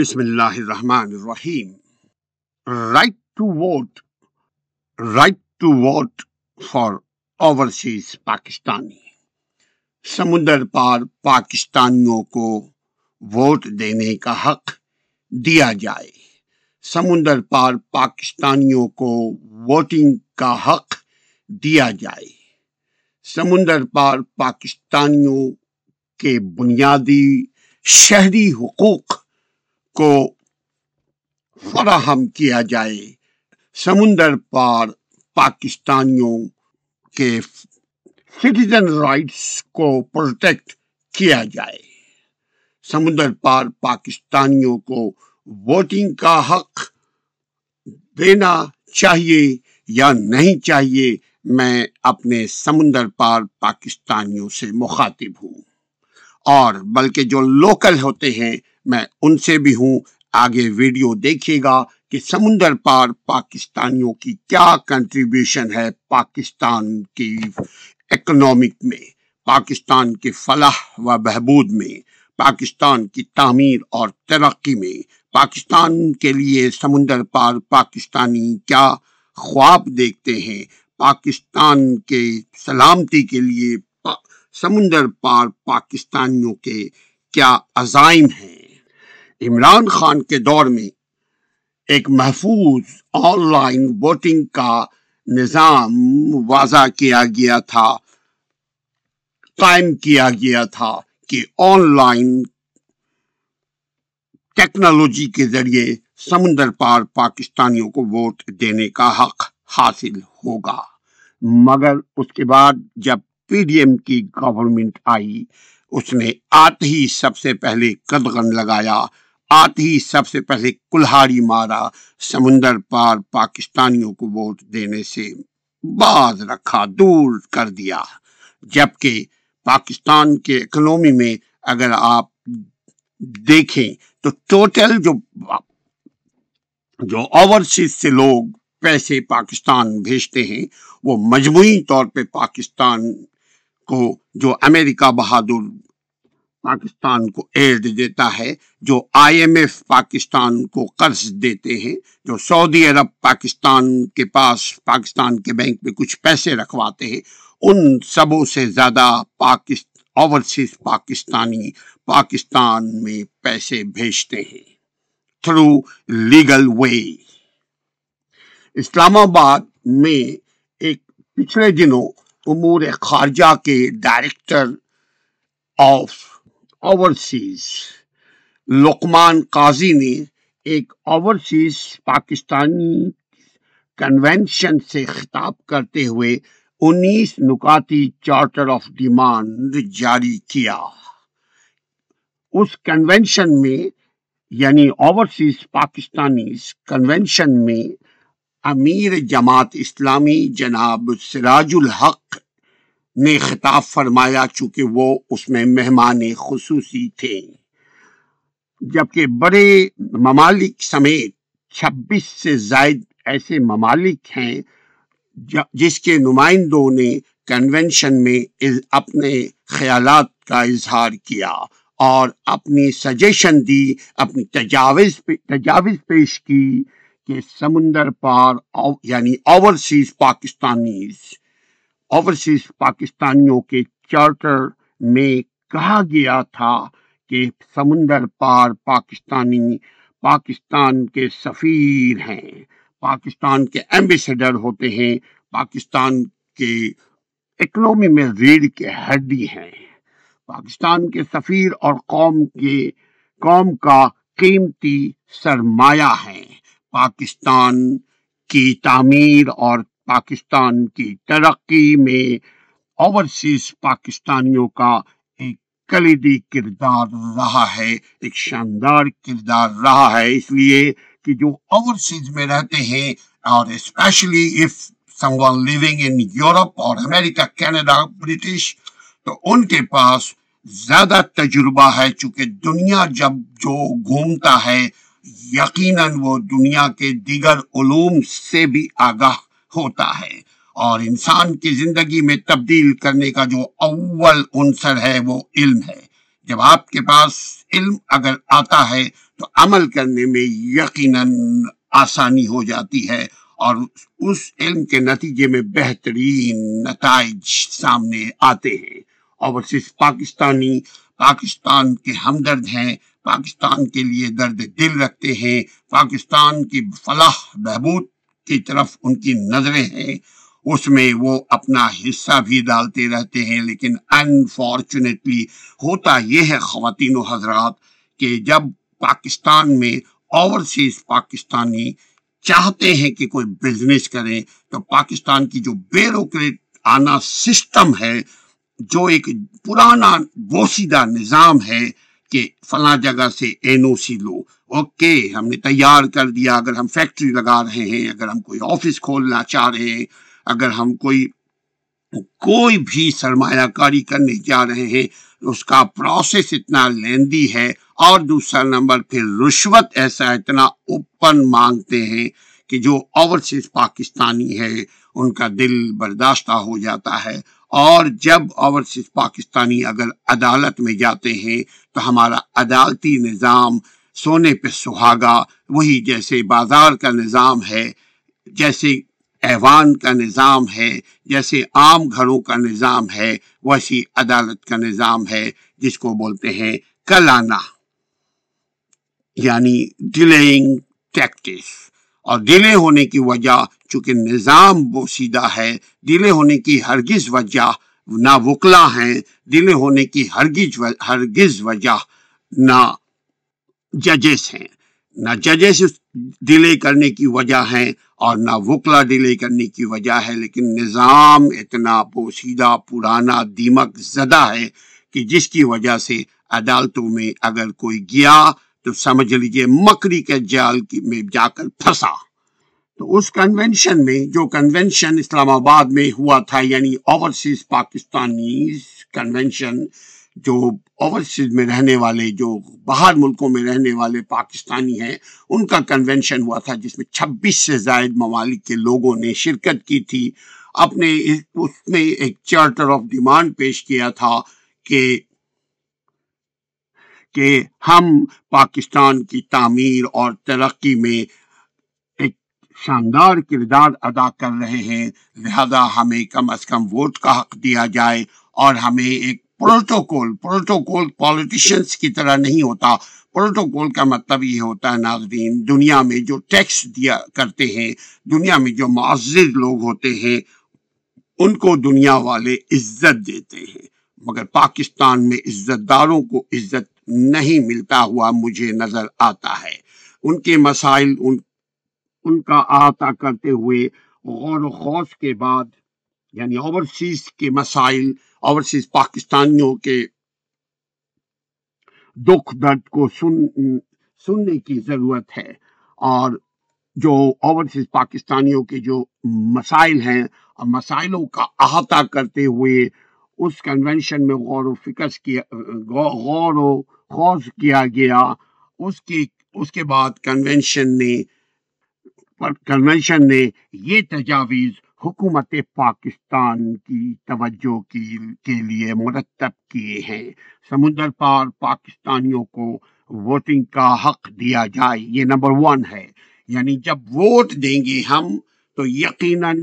بسم اللہ الرحمن الرحیم۔ Right to vote right to vote for overseas Pakistani سمندر پار پاکستانیوں کو ووٹ دینے کا حق دیا جائے۔ سمندر پار پاکستانیوں کو ووٹنگ کا حق دیا جائے۔ سمندر پار پاکستانیوں کے بنیادی شہری حقوق کو فراہم کیا جائے۔ سمندر پار پاکستانیوں کے سٹیزن رائٹس کو پروٹیکٹ کیا جائے۔ سمندر پار پاکستانیوں کو ووٹنگ کا حق دینا چاہیے یا نہیں چاہیے، میں اپنے سمندر پار پاکستانیوں سے مخاطب ہوں۔ اور بلکہ جو لوکل ہوتے ہیں میں ان سے بھی ہوں۔ آگے ویڈیو دیکھیے گا کہ سمندر پار پاکستانیوں کی کیا کنٹریبیوشن ہے پاکستان کی اکنامک میں، پاکستان کے فلاح و بہبود میں، پاکستان کی تعمیر اور ترقی میں۔ پاکستان کے لیے سمندر پار پاکستانی کیا خواب دیکھتے ہیں؟ پاکستان کے سلامتی کے لیے سمندر پار پاکستانیوں کے کیا عزائم ہیں؟ عمران خان کے دور میں ایک محفوظ آن لائن ووٹنگ کا نظام واضح کیا گیا تھا، قائم کیا گیا تھا کہ آن لائن ٹیکنالوجی کے ذریعے سمندر پار پاکستانیوں کو ووٹ دینے کا حق حاصل ہوگا۔ مگر اس کے بعد جب پی ڈی ایم کی گورنمنٹ آئی، اس نے آتے ہی سب سے پہلے قدغن لگایا۔ آتے ہی سب سے پہلے کلہاری مارا سمندر پار پاکستانیوں کو ووٹ دینے سے باز رکھا، دور کر دیا۔ جبکہ پاکستان کے اکنومی میں اگر آپ دیکھیں تو ٹوٹل جو جو اوورسیز سے لوگ پیسے پاکستان بھیجتے ہیں، وہ مجموعی طور پہ پاکستان کو جو امریکہ بہادر پاکستان کو ایڈ دیتا ہے، جو آئی ایم ایف پاکستان کو قرض دیتے ہیں، جو سعودی عرب پاکستان کے پاس، پاکستان کے بینک میں کچھ پیسے رکھواتے ہیں، ان سبوں سے زیادہ پاکست، اوورسیز پاکستانی پاکستان میں پیسے بھیجتے ہیں۔ Through legal way. اسلام آباد میں ایک پچھلے دنوں امور خارجہ کے ڈائریکٹر آف اوورسیز لقمان قاضی نے ایک اوورسیز پاکستانی کنونشن سے خطاب کرتے ہوئے انیس نکاتی چارٹر آف ڈیمانڈ جاری کیا۔ اس کنونشن میں یعنی اوورسیز پاکستانی کنونشن میں امیر جماعت اسلامی جناب سراج الحق نے خطاب فرمایا چونکہ وہ اس میں مہمان خصوصی تھے۔ جبکہ بڑے ممالک سمیت چھبیس سے زائد ایسے ممالک ہیں جس کے نمائندوں نے کنونشن میں اپنے خیالات کا اظہار کیا اور اپنی سجیشن دی، اپنی تجاوز تجاوز پیش کی کہ سمندر پار یعنی اوورسیز پاکستانیز اوورسیز پاکستانیوں کے چارٹر میں کہا گیا تھا کہ سمندر پار پاکستانی پاکستان کے سفیر ہیں پاکستان کے ایمبیسڈر ہوتے ہیں پاکستان کے اکنومی میں ریڑھ کے ہڈی ہیں پاکستان کے سفیر اور قوم کے قوم کا قیمتی سرمایہ ہے پاکستان کی تعمیر اور پاکستان کی ترقی میں اوورسیز پاکستانیوں کا ایک کلیدی کردار رہا ہے، ایک شاندار کردار رہا ہے۔ اس لیے کہ جو اوورسیز میں رہتے ہیں اور especially of someone living in Europe اور امریکہ کینیڈا برٹش تو ان کے پاس زیادہ تجربہ ہے۔ چونکہ دنیا جب جو گھومتا ہے، یقیناً وہ دنیا کے دیگر علوم سے بھی آگاہ ہوتا ہے۔ اور انسان کی زندگی میں تبدیل کرنے کا جو اول عنصر ہے وہ علم ہے۔ جب آپ کے پاس علم اگر آتا ہے تو عمل کرنے میں یقیناً آسانی ہو جاتی ہے اور اس علم کے نتیجے میں بہترین نتائج سامنے آتے ہیں۔ اور صرف پاکستانی، پاکستان کے ہمدرد ہیں، پاکستان کے لیے درد دل رکھتے ہیں، پاکستان کی فلاح بہبود کی طرف ان کی نظریں ہیں، اس میں وہ اپنا حصہ بھی ڈالتے رہتے ہیں، لیکن انفارچونیٹلی ہوتا یہ ہے خواتین و حضرات کہ جب پاکستان میں اوورسیز پاکستانی چاہتے ہیں کہ کوئی بزنس کریں، تو پاکستان کی جو بیوروکریٹ آنا سسٹم ہے، جو ایک پرانا بوسیدہ نظام ہے کہ فلاں جگہ سے این او سی لو۔ اوکے، ہم نے تیار کر دیا۔ اگر ہم فیکٹری لگا رہے ہیں، اگر ہم کوئی آفس کھولنا چاہ رہے ہیں، اگر ہم کوئی کوئی بھی سرمایہ کاری کرنے جا رہے ہیں، اس کا پروسیس اتنا لیندی ہے۔ اور دوسرا نمبر، پھر رشوت ایسا اتنا اوپن مانگتے ہیں کہ جو اوورسیز پاکستانی ہے، ان کا دل برداشتہ ہو جاتا ہے۔ اور جب اوورسیز پاکستانی اگر عدالت میں جاتے ہیں، تو ہمارا عدالتی نظام سونے پہ سہاگا، وہی جیسے بازار کا نظام ہے، جیسے ایوان کا نظام ہے، جیسے عام گھروں کا نظام ہے ویسی عدالت کا نظام ہے، جس کو بولتے ہیں کلانا یعنی ڈیلینگ ٹیکٹس۔ اور ڈیلے ہونے کی وجہ چونکہ نظام بوسیدہ ہے، ڈیلے ہونے کی ہرگز وجہ نہ وکلا ہیں، ڈیلے ہونے کی ہرگز ہرگز وجہ نہ ججز ہیں۔ نہ ججز ڈیلے کرنے کی وجہ ہے اور نہ وکلا ڈیلے کرنے کی وجہ ہے، لیکن نظام اتنا پوشیدہ، پرانا، دیمک زدہ ہے کہ جس کی وجہ سے عدالتوں میں اگر کوئی گیا تو سمجھ لیجیے مکری کے جال میں جا کر پھنسا۔ تو اس کنونشن میں، جو کنونشن اسلام آباد میں ہوا تھا یعنی اوورسیز پاکستانی کنونشن جو اوورسیز میں رہنے والے، جو باہر ملکوں میں رہنے والے پاکستانی ہیں، ان کا کنونشن ہوا تھا جس میں چھبیس سے زائد ممالک کے لوگوں نے شرکت کی تھی۔ اپنے اس میں ایک چارٹر آف ڈیمانڈ پیش کیا تھا کہ کہ ہم پاکستان کی تعمیر اور ترقی میں ایک شاندار کردار ادا کر رہے ہیں۔ لہذا ہمیں کم از کم ووٹ کا حق دیا جائے اور ہمیں ایک پروٹوکول پروٹوکول پالیٹیشنز کی طرح نہیں ہوتا۔ پروٹوکول کا مطلب یہ ہوتا ہے ناظرین، دنیا میں جو ٹیکس دیا کرتے ہیں، دنیا میں جو معزز لوگ ہوتے ہیں، ان کو دنیا والے عزت دیتے ہیں۔ مگر پاکستان میں عزت داروں کو عزت نہیں ملتا ہوا مجھے نظر آتا ہے۔ ان کے مسائل، ان ان کا احاطہ کرتے ہوئے غور و خوص کے بعد یعنی اوورسیز کے مسائل اوورسیز پاکستانیوں کے دکھ درد کو سن، سننے کی ضرورت ہے۔ اور جو اوورسیز پاکستانیوں کے جو مسائل ہیں، اور مسائلوں کا احاطہ کرتے ہوئے اس کنونشن میں غور و فکر کیا، غور و خوض کیا گیا۔ اس کی، اس کے بعد کنونشن نے کنونشن نے یہ تجاویز حکومت پاکستان کی توجہ کی کے لیے مرتب کیے ہیں۔ سمندر پار پاکستانیوں کو ووٹنگ کا حق دیا جائے، یہ نمبر ون ہے۔ یعنی جب ووٹ دیں گے ہم، تو یقیناً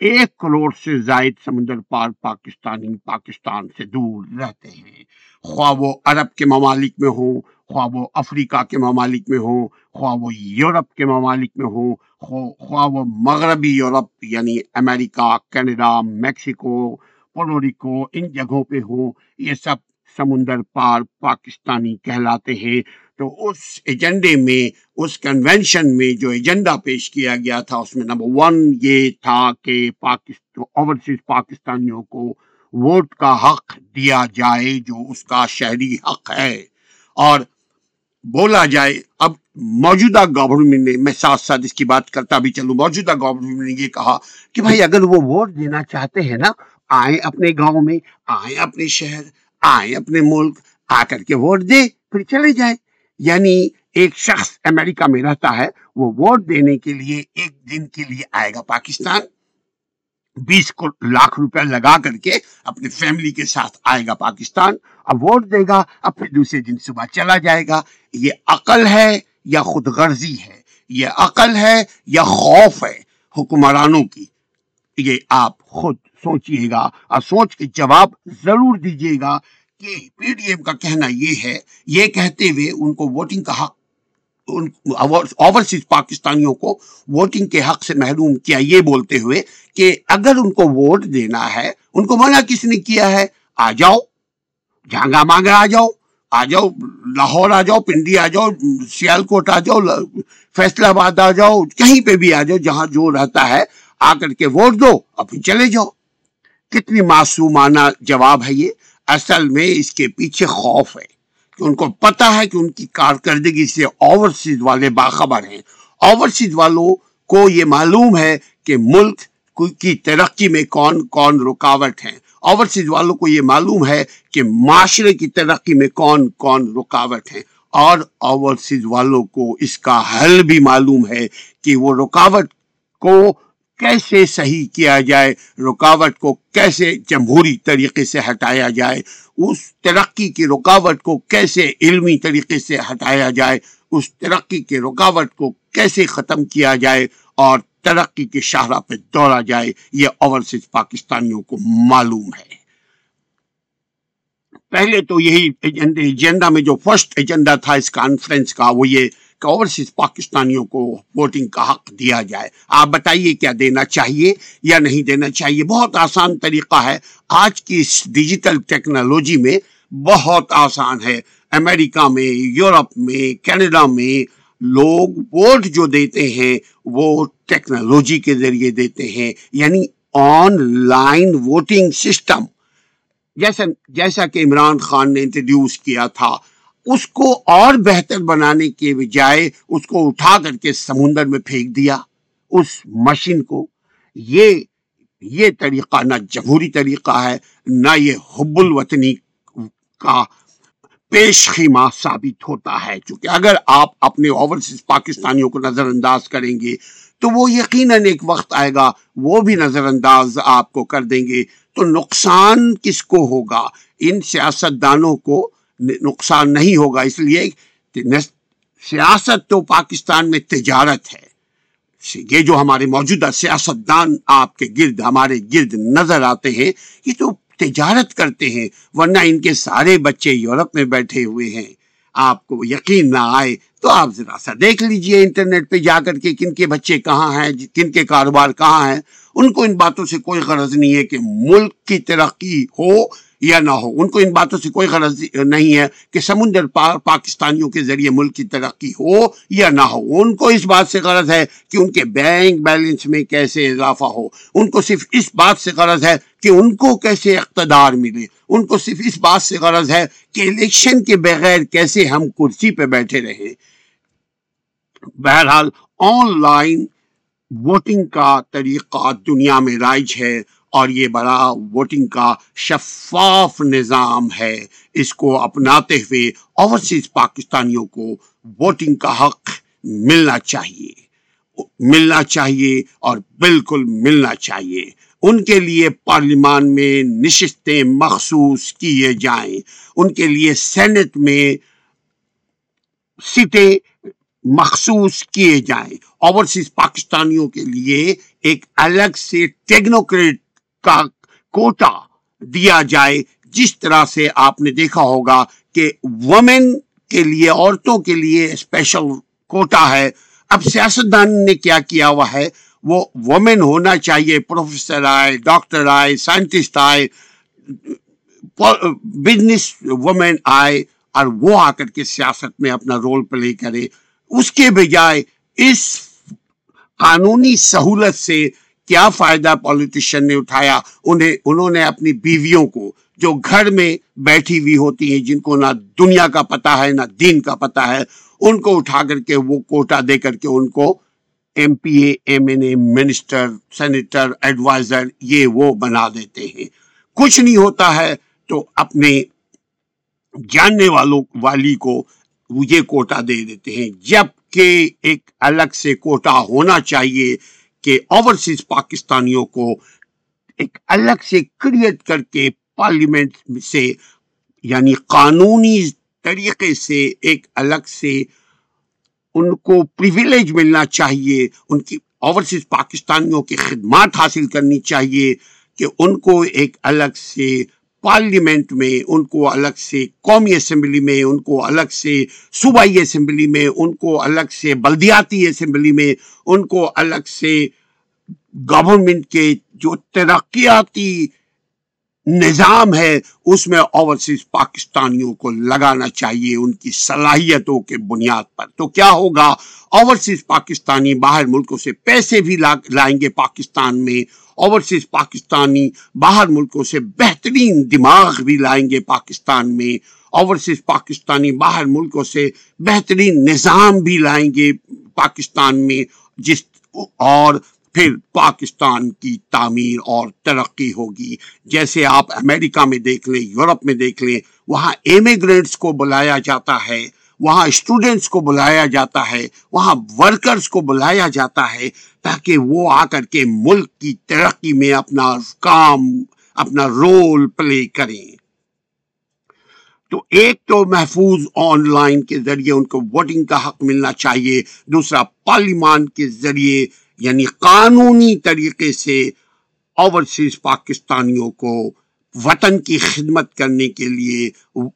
ایک کروڑ سے زائد سمندر پار پاکستانی پاکستان سے دور رہتے ہیں۔ خواہ وہ عرب کے ممالک میں ہوں، خواہ وہ افریقہ کے ممالک میں ہوں، خواہ وہ یورپ کے ممالک میں ہوں خواہ وہ مغربی یورپ یعنی امریکہ، کینیڈا، میکسیکو پولوریکو ان جگہوں پہ ہوں یہ سب سمندر پار پاکستانی کہلاتے ہیں۔ تو اس ایجنڈے میں، اس کنونشن میں جو ایجنڈا پیش کیا گیا تھا، اس میں نمبر ون یہ تھا کہ پاکستان اوورسیز پاکستانیوں کو ووٹ کا حق دیا جائے، جو اس کا شہری حق ہے۔ اور بولا جائے، اب موجودہ گورنمنٹ نے، میں ساتھ ساتھ اس کی بات کرتا بھی چلوں، موجودہ گورنمنٹ نے یہ کہا کہ بھائی اگر وہ ووٹ دینا چاہتے ہیں نا، آئیں اپنے گاؤں میں، آئیں اپنے شہر، آئیں اپنے ملک، آ کر کے ووٹ دے پھر چلے جائیں۔ یعنی ایک شخص امریکہ میں رہتا ہے، وہ ووٹ دینے کے لیے ایک دن کے لیے آئے گا پاکستان۔ بیس لاکھ روپے لگا کر کے اپنے فیملی کے ساتھ آئے گا پاکستان، اب ووٹ دے گا اب پھر دوسرے دن صبح چلا جائے گا۔ یہ عقل ہے یا خود غرضی ہے؟ یہ عقل ہے یا خوف ہے حکمرانوں کی؟ یہ آپ خود سوچئے گا اور سوچ کے جواب ضرور دیجیے گا کہ پی ڈی ایم کا کہنا یہ ہے، یہ کہتے ہوئے ان کو ووٹنگ کا حق اوورسیز پاکستانیوں کو ووٹنگ کے حق سے محروم کیا یہ بولتے ہوئے کہ اگر ان کو ووٹ دینا ہے، ان کو منع کس نے کیا ہے؟ آ جاؤ، جھانگا مانگا آ جاؤ آ جاؤ، لاہور آ جاؤ، پنڈی آ جاؤ سیال کوٹ آ جاؤ، فیصلہ آباد آ جاؤ، کہیں پہ بھی آ جاؤ، جہاں جو رہتا ہے، آ کر کے ووٹ دو اور پھر چلے جاؤ۔ کتنی معصومانہ جواب ہے یہ۔ اصل میں اس کے پیچھے خوف ہے۔ ان کو پتا ہے کہ ان کی کارکردگی سے اوورسیز والے باخبر ہیں۔ اوورسیز والوں کو یہ معلوم ہے کہ ملک کی ترقی میں کون کون رکاوٹ ہیں۔ اوورسیز والوں کو یہ معلوم ہے کہ معاشرے کی ترقی میں کون کون رکاوٹ ہیں۔ اور اوورسیز والوں کو اس کا حل بھی معلوم ہے کہ وہ رکاوٹ کو کیسے صحیح کیا جائے، رکاوٹ کو کیسے جمہوری طریقے سے ہٹایا جائے، اس ترقی کی رکاوٹ کو کیسے علمی طریقے سے ہٹایا جائے، اس ترقی کی رکاوٹ کو کیسے ختم کیا جائے اور ترقی کے شاہراہ پہ دوڑا جائے، یہ اوورسیز پاکستانیوں کو معلوم ہے۔ پہلے تو یہی ایجنڈا میں جو فرسٹ ایجنڈا تھا اس کانفرنس کا، وہ یہ اوورسیز پاکستانیوں کو ووٹنگ کا حق دیا جائے۔ آپ بتائیے کیا دینا چاہیے یا نہیں دینا چاہیے؟ بہت آسان طریقہ ہے۔ آج کی اس ڈیجیٹل ٹیکنالوجی میں بہت آسان ہے۔ امریکہ میں، یورپ میں، کینیڈا میں لوگ ووٹ جو دیتے ہیں وہ ٹیکنالوجی کے ذریعے دیتے ہیں۔ یعنی آن لائن ووٹنگ سسٹم۔ جیسا جیسا کہ عمران خان نے انٹروڈیوس کیا تھا اس کو اور بہتر بنانے کے بجائے اس کو اٹھا کر کے سمندر میں پھینک دیا۔ اس مشین کو یہ یہ طریقہ نہ جمہوری طریقہ ہے، نہ یہ حب الوطنی کا پیش خیمہ ثابت ہوتا ہے۔ چونکہ اگر آپ اپنے اوورسیز پاکستانیوں کو نظر انداز کریں گے تو وہ یقیناً ایک وقت آئے گا، وہ بھی نظر انداز آپ کو کر دیں گے۔ تو نقصان کس کو ہوگا؟ ان سیاست دانوں کو نقصان نہیں ہوگا، اس لیے سیاست تو پاکستان میں تجارت ہے۔ یہ جو ہمارے موجودہ سیاست دان آپ کے گرد، ہمارے گرد نظر آتے ہیں، یہ تو تجارت کرتے ہیں، ورنہ ان کے سارے بچے یورپ میں بیٹھے ہوئے ہیں۔ آپ کو یقین نہ آئے تو آپ ذرا سا دیکھ لیجیے انٹرنیٹ پہ جا کر کے کن کے بچے کہاں ہیں، کن کے کاروبار کہاں ہیں۔ ان کو ان باتوں سے کوئی غرض نہیں ہے کہ ملک کی ترقی ہو یا نہ ہو۔ ان کو ان باتوں سے کوئی غرض نہیں ہے کہ سمندر پار پاکستانیوں کے ذریعے ملک کی ترقی ہو یا نہ ہو۔ ان کو اس بات سے غرض ہے کہ ان کے بینک بیلنس میں کیسے اضافہ ہو۔ ان کو صرف اس بات سے غرض ہے کہ ان کو کیسے اقتدار ملے۔ ان کو صرف اس بات سے غرض ہے کہ الیکشن کے بغیر کیسے ہم کرسی پہ بیٹھے رہیں بہرحال آن لائن ووٹنگ کا طریقہ دنیا میں رائج ہے۔ اور یہ بڑا ووٹنگ کا شفاف نظام ہے۔ اس کو اپناتے ہوئے اوورسیز پاکستانیوں کو ووٹنگ کا حق ملنا چاہیے۔ ملنا چاہیے اور بالکل ملنا چاہیے۔ ان کے لیے پارلیمان میں نشستیں مخصوص کیے جائیں۔ ان کے لیے سینٹ میں سیٹیں مخصوص کیے جائیں۔ اوورسیز پاکستانیوں کے لیے ایک الگ سے ٹیکنوکریٹ کا کوٹا دیا جائے۔ جس طرح سے آپ نے دیکھا ہوگا کہ وومن کے لیے، عورتوں کے لیے اسپیشل کوٹا ہے۔ اب سیاستدان نے کیا کیا ہوا ہے؟ وہ وومن ہونا چاہیے۔ پروفیسر آئے، ڈاکٹر آئے سائنٹسٹ آئے بزنس وومن آئے اور وہ آ کر کے سیاست میں اپنا رول پلے کرے۔ اس کے بجائے اس قانونی سہولت سے کیا فائدہ پولیٹیشن نے اٹھایا؟ انہیں انہوں نے اپنی بیویوں کو، جو گھر میں بیٹھی ہوئی ہوتی ہیں، جن کو نہ دنیا کا پتا ہے، نہ دین کا پتا ہے، ان کو اٹھا کر کے وہ کوٹا دے کر کے ان کو M P A M N A minister senator adviser یہ وہ بنا دیتے ہیں۔ کچھ نہیں ہوتا ہے تو اپنے جاننے والوں والی کو یہ کوٹا دے دیتے ہیں۔ جبکہ ایک الگ سے کوٹا ہونا چاہیے کہ اوورسیز پاکستانیوں کو ایک الگ سے کریٹ کر کے پارلیمنٹ سے یعنی قانونی طریقے سے ایک الگ سے ان کو پریویلیج ملنا چاہیے، ان کی اوورسیز پاکستانیوں کی خدمات حاصل کرنی چاہیے کہ ان کو ایک الگ سے پارلیمنٹ میں ان کو الگ سے قومی اسمبلی میں ان کو الگ سے صوبائی اسمبلی میں ان کو الگ سے بلدیاتی اسمبلی میں ان کو الگ سے گورنمنٹ کے جو ترقیاتی نظام ہے اس میں اوورسیز پاکستانیوں کو لگانا چاہیے ان کی صلاحیتوں کے بنیاد پر تو کیا ہوگا اوورسیز پاکستانی باہر ملکوں سے پیسے بھی لائیں گے پاکستان میں اوورسیز پاکستانی باہر ملکوں سے بہترین دماغ بھی لائیں گے پاکستان میں۔ اوورسیز پاکستانی باہر ملکوں سے بہترین نظام بھی لائیں گے پاکستان میں، جس اور پھر پاکستان کی تعمیر اور ترقی ہوگی۔ جیسے آپ امریکہ میں دیکھ لیں، یورپ میں دیکھ لیں، وہاں ایمیگرینٹس کو بلایا جاتا ہے۔ وہاں اسٹوڈنٹس کو بلایا جاتا ہے، وہاں ورکرز کو بلایا جاتا ہے تاکہ وہ آ کر کے ملک کی ترقی میں اپنا کام، اپنا رول پلے کریں۔ تو ایک تو محفوظ آن لائن کے ذریعے ان کو ووٹنگ کا حق ملنا چاہیے، دوسرا پارلیمان کے ذریعے یعنی قانونی طریقے سے اوورسیز پاکستانیوں کو وطن کی خدمت کرنے کے لیے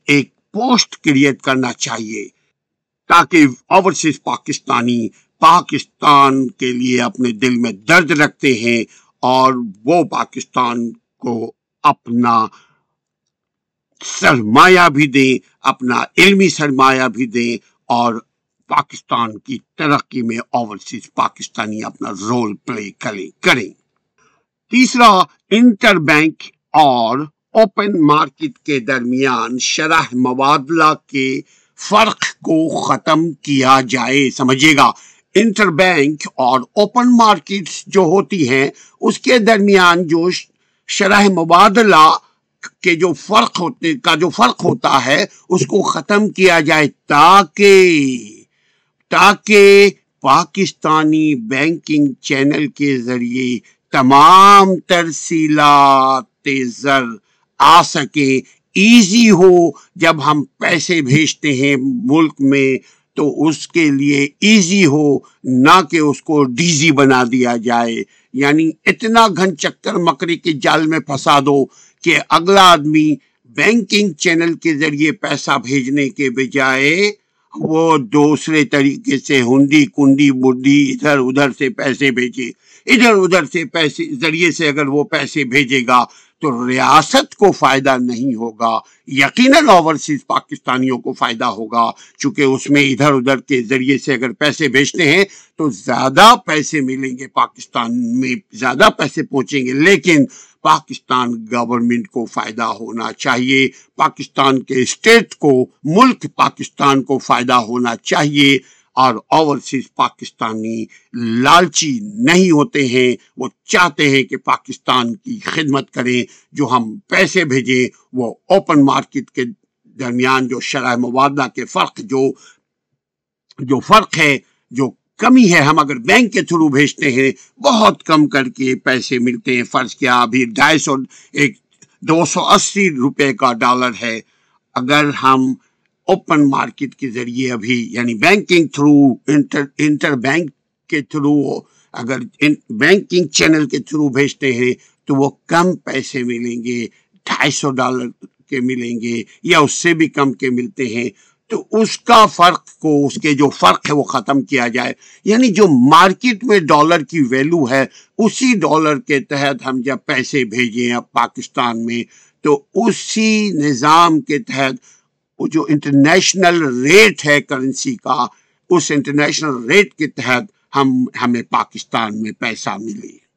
ایک پوسٹ کریٹ کرنا چاہیے تاکہ اوورسیز پاکستانی پاکستان کے لیے اپنے دل میں درد رکھتے ہیں اور وہ پاکستان کو اپنا سرمایہ بھی دیں، اپنا علمی سرمایہ بھی دیں اور پاکستان کی ترقی میں اوورسیز پاکستانی اپنا رول پلے کریں۔ تیسرا، انٹر بینک اور اوپن مارکیٹ کے درمیان شرح مبادلہ کے فرق کو ختم کیا جائے سمجھے گا۔ انٹر بینک اور اوپن مارکیٹ جو ہوتی ہیں، اس کے درمیان جو شرح مبادلہ کے جو فرق ہوتے، کا جو فرق ہوتا ہے، اس کو ختم کیا جائے تاکہ تاکہ پاکستانی بینکنگ چینل کے ذریعے تمام ترسیلات زر آ سکے ایزی ہو۔ جب ہم پیسے بھیجتے ہیں ملک میں، تو اس کے لیے ایزی ہو۔ نہ کہ اس کو ڈیزی بنا دیا جائے۔ یعنی اتنا گھن چکر مکری کے جال میں پھنسا دو کہ اگلا آدمی بینکنگ چینل کے ذریعے پیسہ بھیجنے کے بجائے وہ دوسرے طریقے سے ہنڈی کنڈی بڈی ادھر ادھر سے پیسے بھیجے۔ ادھر ادھر سے پیسے، ذریعے سے اگر وہ پیسے بھیجے گا تو ریاست کو فائدہ نہیں ہوگا، یقیناً اوورسیز پاکستانیوں کو فائدہ ہوگا، چونکہ اس میں ادھر ادھر کے ذریعے سے اگر پیسے بھیجتے ہیں تو زیادہ پیسے ملیں گے پاکستان میں، زیادہ پیسے پہنچیں گے، لیکن پاکستان گورنمنٹ کو فائدہ ہونا چاہیے، پاکستان کے اسٹیٹ کو، ملک پاکستان کو فائدہ ہونا چاہیے۔ اور اوورسیز پاکستانی لالچی نہیں ہوتے ہیں۔ وہ چاہتے ہیں کہ پاکستان کی خدمت کریں، جو ہم پیسے بھیجیں، وہ اوپن مارکیٹ کے درمیان جو شرح مبادلہ کے فرق جو جو فرق ہے، جو کمی ہے، ہم اگر بینک کے تھرو بھیجتے ہیں، بہت کم کر کے پیسے ملتے ہیں۔ فرض کیا ابھی ڈھائی سو، ایک دو سو اسی روپے کا ڈالر ہے۔ اگر ہم اوپن مارکیٹ کے ذریعے ابھی یعنی banking through inter inter bank کے تھرو اگر بینکنگ چینل کے تھرو بھیجتے ہیں، تو وہ کم پیسے ملیں گے، ڈھائی سو ڈالر کے ملیں گے، یا اس سے بھی کم کے ملتے ہیں۔ تو اس کا فرق کو، اس کے جو فرق ہے، وہ ختم کیا جائے۔ یعنی جو مارکیٹ میں ڈالر کی ویلو ہے، اسی ڈالر کے تحت ہم جب پیسے بھیجیں اب پاکستان میں، تو اسی نظام کے تحت وہ جو انٹرنیشنل ریٹ ہے کرنسی کا، اس انٹرنیشنل ریٹ کے تحت ہم، ہمیں پاکستان میں پیسہ ملے۔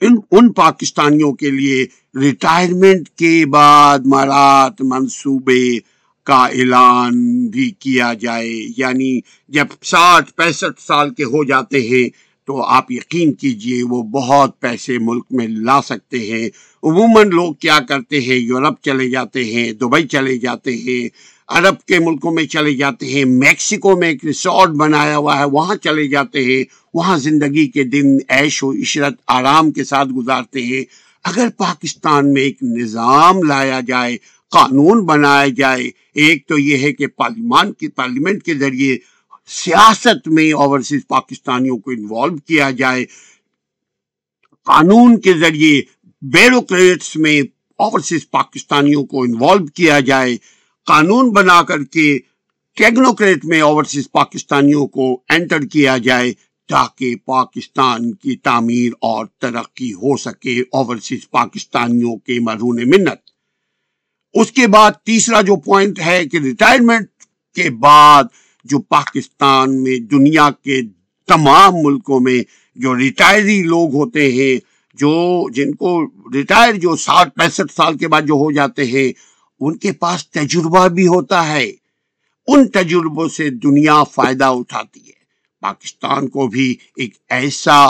ان ان پاکستانیوں کے لیے ریٹائرمنٹ کے بعد مرات منصوبے کا اعلان بھی کیا جائے۔ یعنی جب ساٹھ، پینسٹھ سال کے ہو جاتے ہیں تو آپ یقین کیجیے وہ بہت پیسے ملک میں لا سکتے ہیں۔ عموماً لوگ کیا کرتے ہیں؟ یورپ چلے جاتے ہیں، دبئی چلے جاتے ہیں، عرب کے ملکوں میں چلے جاتے ہیں، میکسیکو میں ایک ریسورٹ بنایا ہوا ہے، وہاں چلے جاتے ہیں، وہاں زندگی کے دن عیش و عشرت آرام کے ساتھ گزارتے ہیں۔ اگر پاکستان میں ایک نظام لایا جائے، قانون بنایا جائے، ایک تو یہ ہے کہ پارلیمان کی، پارلیمنٹ کے ذریعے سیاست میں اوورسیز پاکستانیوں کو انوالو کیا جائے، قانون کے ذریعے بیوروکریٹس میں اوورسیز پاکستانیوں کو انوالو کیا جائے، قانون بنا کر کے ٹیکنوکریٹ میں اوورسیز پاکستانیوں کو انٹر کیا جائے تاکہ پاکستان کی تعمیر اور ترقی ہو سکے اوورسیز پاکستانیوں کے مرون منت۔ اس کے بعد تیسرا جو پوائنٹ ہے کہ ریٹائرمنٹ کے بعد جو پاکستان میں دنیا کے تمام ملکوں میں جو ریٹائری لوگ ہوتے ہیں جو جن کو ریٹائر جو ساٹھ پینسٹھ سال کے بعد جو ہو جاتے ہیں، ان کے پاس تجربہ بھی ہوتا ہے۔ ان تجربوں سے دنیا فائدہ اٹھاتی ہے۔ پاکستان کو بھی ایک ایسا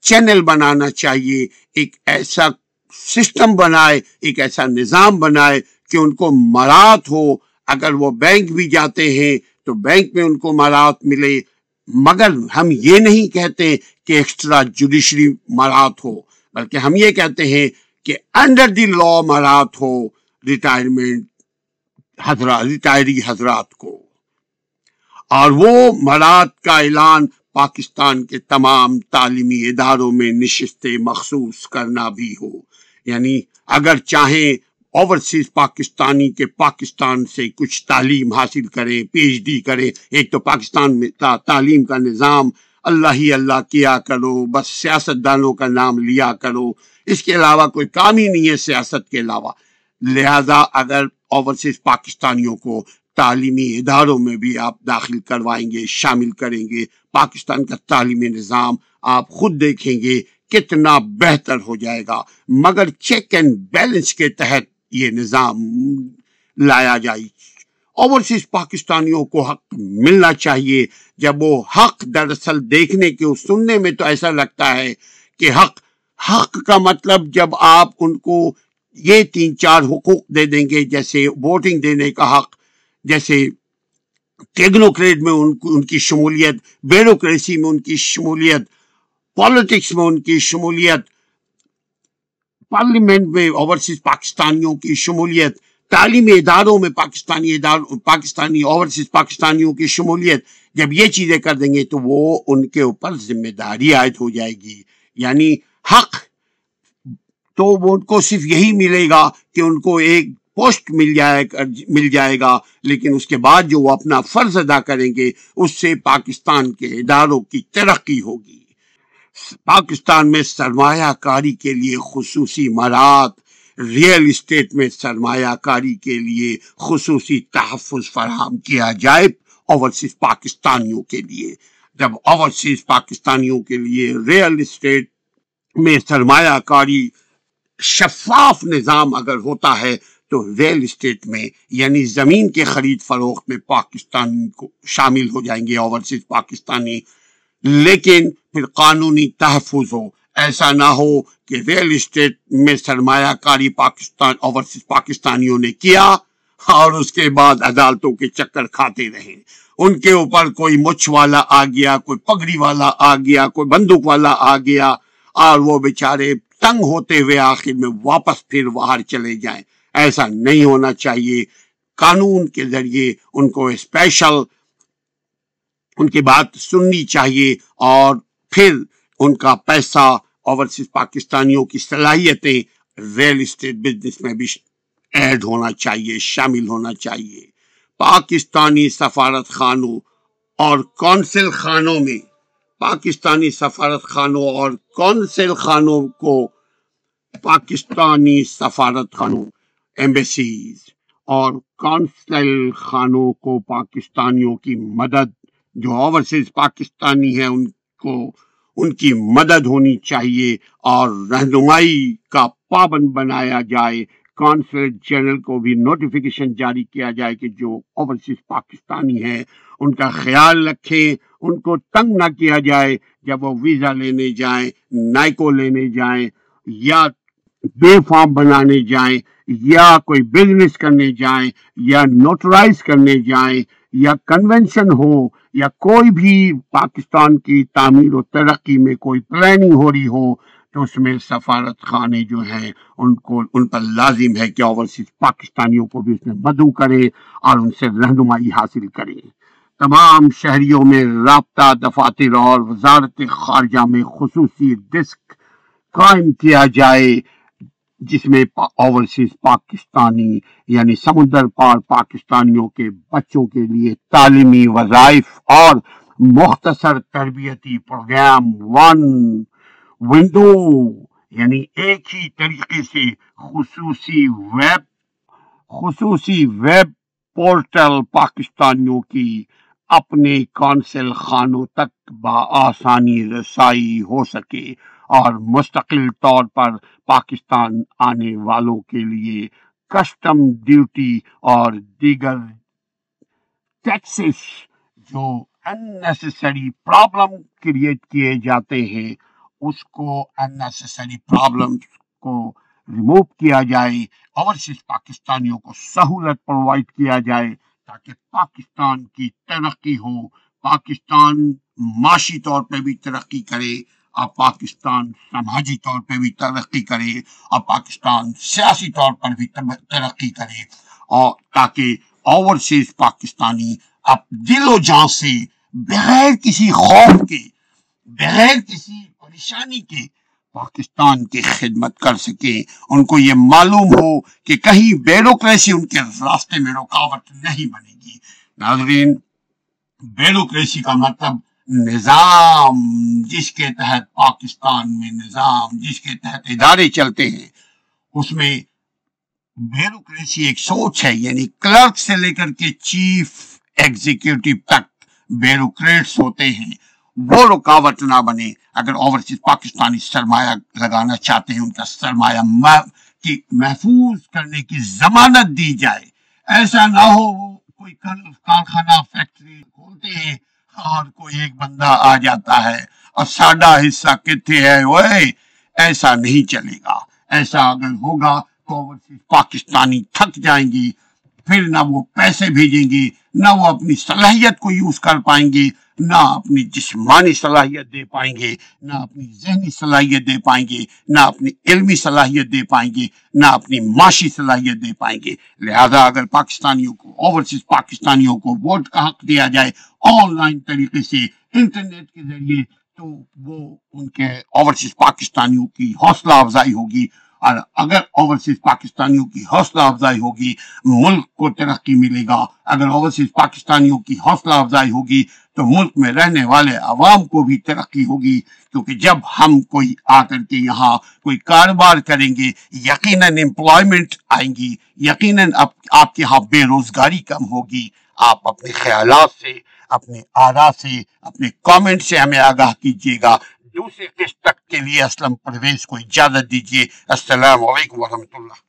چینل بنانا چاہیے، ایک ایسا سسٹم بنائے، ایک ایسا نظام بنائے کہ ان کو مرات ہو۔ اگر وہ بینک بھی جاتے ہیں تو بینک میں ان کو مرات ملے۔ مگر ہم یہ نہیں کہتے کہ ایکسٹرا جوڈیشری مرات ہو، بلکہ ہم یہ کہتے ہیں کہ انڈر دی لا مرات ہو ریٹائرمنٹ حضرات ریٹائری حضرات کو۔ اور وہ مرات کا اعلان پاکستان کے تمام تعلیمی اداروں میں نشست مخصوص کرنا بھی ہو۔ یعنی اگر چاہیں اوورسیز پاکستانی کے پاکستان سے کچھ تعلیم حاصل کریں پی ایچ ڈی کریں ایک تو پاکستان میں تعلیم کا نظام اللہ ہی اللہ کیا کرو بس سیاست دانوں کا نام لیا کرو اس کے علاوہ کوئی کام ہی نہیں ہے سیاست کے علاوہ لہذا اگر اوورسیز پاکستانیوں کو تعلیمی اداروں میں بھی آپ داخل کروائیں گے شامل کریں گے پاکستان کا تعلیمی نظام آپ خود دیکھیں گے کتنا بہتر ہو جائے گا مگر چیک اینڈ بیلنس کے تحت یہ نظام لایا جائے۔ اوورسیز پاکستانیوں کو حق ملنا چاہیے۔ جب وہ حق دراصل دیکھنے کے سننے میں تو ایسا لگتا ہے کہ حق حق کا مطلب جب آپ ان کو یہ تین چار حقوق دے دیں گے، جیسے ووٹنگ دینے کا حق، جیسے ٹیکنوکریٹ میں ان ان کی شمولیت، بیوروکریسی میں ان کی شمولیت، پالیٹکس میں ان کی شمولیت پارلیمنٹ میں اوورسیز پاکستانیوں کی شمولیت، تعلیمی اداروں میں پاکستانی اداروں پاکستانی اوورسیز پاکستانیوں کی شمولیت، جب یہ چیزیں کر دیں گے تو وہ ان کے اوپر ذمہ داری عائد ہو جائے گی۔ یعنی حق تو وہ ان کو صرف یہی ملے گا کہ ان کو ایک پوسٹ مل جائے مل جائے گا، لیکن اس کے بعد جو وہ اپنا فرض ادا کریں گے، اس سے پاکستان کے اداروں کی ترقی ہوگی۔ پاکستان میں سرمایہ کاری کے لیے خصوصی مرات ریئل اسٹیٹ میں سرمایہ کاری کے لیے خصوصی تحفظ فراہم کیا جائے اوورسیز پاکستانیوں کے لیے۔ جب اوورسیز پاکستانیوں کے لیے ریئل اسٹیٹ میں سرمایہ کاری شفاف نظام اگر ہوتا ہے تو ریئل اسٹیٹ میں یعنی زمین کے خرید فروخت میں پاکستان کو شامل ہو جائیں گے اوورسیز پاکستانی لیکن پھر قانونی تحفظ ہو۔ ایسا نہ ہو کہ ریئل اسٹیٹ میں سرمایہ کاری پاکستان، اوورسیز پاکستانیوں نے کیا اور اس کے بعد عدالتوں کے چکر کھاتے رہے۔ ان کے اوپر کوئی مچھ والا آ گیا، کوئی پگڑی والا آ گیا، کوئی بندوق والا آ گیا اور وہ بیچارے تنگ ہوتے ہوئے آخر میں واپس پھر باہر چلے جائیں۔ ایسا نہیں ہونا چاہیے۔ قانون کے ذریعے ان کو اسپیشل ان کی بات سننی چاہیے اور پھر ان کا پیسہ اوورسیز پاکستانیوں کی صلاحیتیں ریل اسٹیٹ بزنس میں بھی ایڈ ہونا چاہیے، شامل ہونا چاہیے۔ پاکستانی سفارت خانوں اور کونسل خانوں میں، پاکستانی سفارت خانوں اور کونسل خانوں کو پاکستانی سفارت خانوں ایمبیسیز اور کونسل خانوں کو پاکستانیوں کی مدد جو اوورسیز پاکستانی ہیں، ان کو، ان کی مدد ہونی چاہیے اور رہنمائی کا پابند بنایا جائے۔ کانسلیٹ جنرل کو بھی نوٹیفیکیشن جاری کیا جائے کہ جو اوورسیز پاکستانی ہیں، ان کا خیال رکھیں۔ ان کو تنگ نہ کیا جائے جب وہ ویزا لینے جائیں نائکو لینے جائیں، یا بے فارم بنانے جائیں، یا کوئی بزنس کرنے جائیں، یا نوٹرائز کرنے جائیں۔ یا کنونشن ہو یا کوئی بھی پاکستان کی تعمیر و ترقی میں کوئی پلاننگ ہو رہی ہو، تو اس میں سفارت خانے جو ہیں، ان کو، ان پر لازم ہے کہ اوورسیز پاکستانیوں کو بھی اس میں مدعو کرے اور ان سے رہنمائی حاصل کریں تمام شہریوں میں رابطہ، دفاتر اور وزارت خارجہ میں خصوصی ڈسک قائم کیا جائے۔ جس میں اوورسیز پاکستانی یعنی سمندر پار پاکستانیوں کے بچوں کے لیے تعلیمی وظائف اور مختصر تربیتی پروگرام ون ونڈو یعنی ایک ہی طریقے سے خصوصی ویب خصوصی ویب پورٹل پاکستانیوں کی اپنے کونسل خانوں تک بآسانی رسائی ہو سکے۔ اور مستقل طور پر پاکستان آنے والوں کے لیے کسٹم ڈیوٹی اور دیگر ٹیکسز جو اننیسری پرابلم کریٹ کیے جاتے ہیں، اس کو اننیسری پرابلم کو ریموو کیا جائے اوورسیز پاکستانیوں کو سہولت پرووائڈ کیا جائے تاکہ پاکستان کی ترقی ہو، پاکستان معاشی طور پہ بھی ترقی کرے۔ اور پاکستان سماجی طور پہ بھی ترقی کرے اور پاکستان سیاسی طور پر بھی ترقی کرے اور تاکہ اوورسیز پاکستانی اب دل و جان سے بغیر کسی خوف کے، بغیر کسی پریشانی کے پاکستان کی خدمت کر سکیں۔ ان کو یہ معلوم ہو کہ کہیں بیروکریسی ان کے راستے میں رکاوٹ نہیں بنے گی۔ ناظرین بیروکریسی کا مطلب نظام جس کے تحت پاکستان میں نظام، جس کے تحت ادارے چلتے ہیں، اس میں بیروکریسی ایک سوچ ہے یعنی کلرک سے لے کر کے چیف ایگزیکٹو تک بیروکریٹس ہوتے ہیں۔ وہ رکاوٹ نہ بنے۔ اگر اوورسیز پاکستانی سرمایہ لگانا چاہتے ہیں، ان کا سرمایہ کی محفوظ کرنے کی ضمانت دی جائے۔ ایسا نہ ہو کوئی کارخانہ فیکٹری کھولتے ہیں اور کوئی ایک بندہ آ جاتا ہے اور ساڈا حصہ کتنے ہے؟ وہ ایسا نہیں چلے گا۔ ایسا اگر ہوگا تو پاکستانی تھک جائیں گی۔ پھر نہ وہ پیسے بھیجیں گی، نہ وہ اپنی صلاحیت کو یوز کر پائیں گی۔ نہ اپنی جسمانی صلاحیت دے پائیں گے، نہ اپنی ذہنی صلاحیت دے پائیں گے، نہ اپنی علمی صلاحیت دے پائیں گے، نہ اپنی معاشی صلاحیت دے پائیں گے۔ لہذا اگر پاکستانیوں کو اوورسیز پاکستانیوں کو ووٹ کا حق دیا جائے آن لائن طریقے سے انٹرنیٹ کے ذریعے، تو وہ ان کے اوورسیز پاکستانیوں کی حوصلہ افزائی ہوگی۔ اور اگر اوورسیز پاکستانیوں کی حوصلہ افزائی ہوگی، ملک کو ترقی ملے گا۔ اگر اوورسیز پاکستانیوں کی حوصلہ افزائی ہوگی، تو ملک میں رہنے والے عوام کو بھی ترقی ہوگی۔ کیونکہ جب ہم کوئی آ کر کے یہاں کوئی کاروبار کریں گے، یقیناً امپلائمنٹ آئیں گی۔ یقیناً آپ کے یہاں بے روزگاری کم ہوگی۔ آپ اپنے خیالات سے، اپنے آرا سے، اپنے کامنٹ سے ہمیں آگاہ کیجیے گا۔ دوسرے قسط تک کے لیے اسلم پرویز کو اجازت دیجیے السلام علیکم ورحمۃ اللہ۔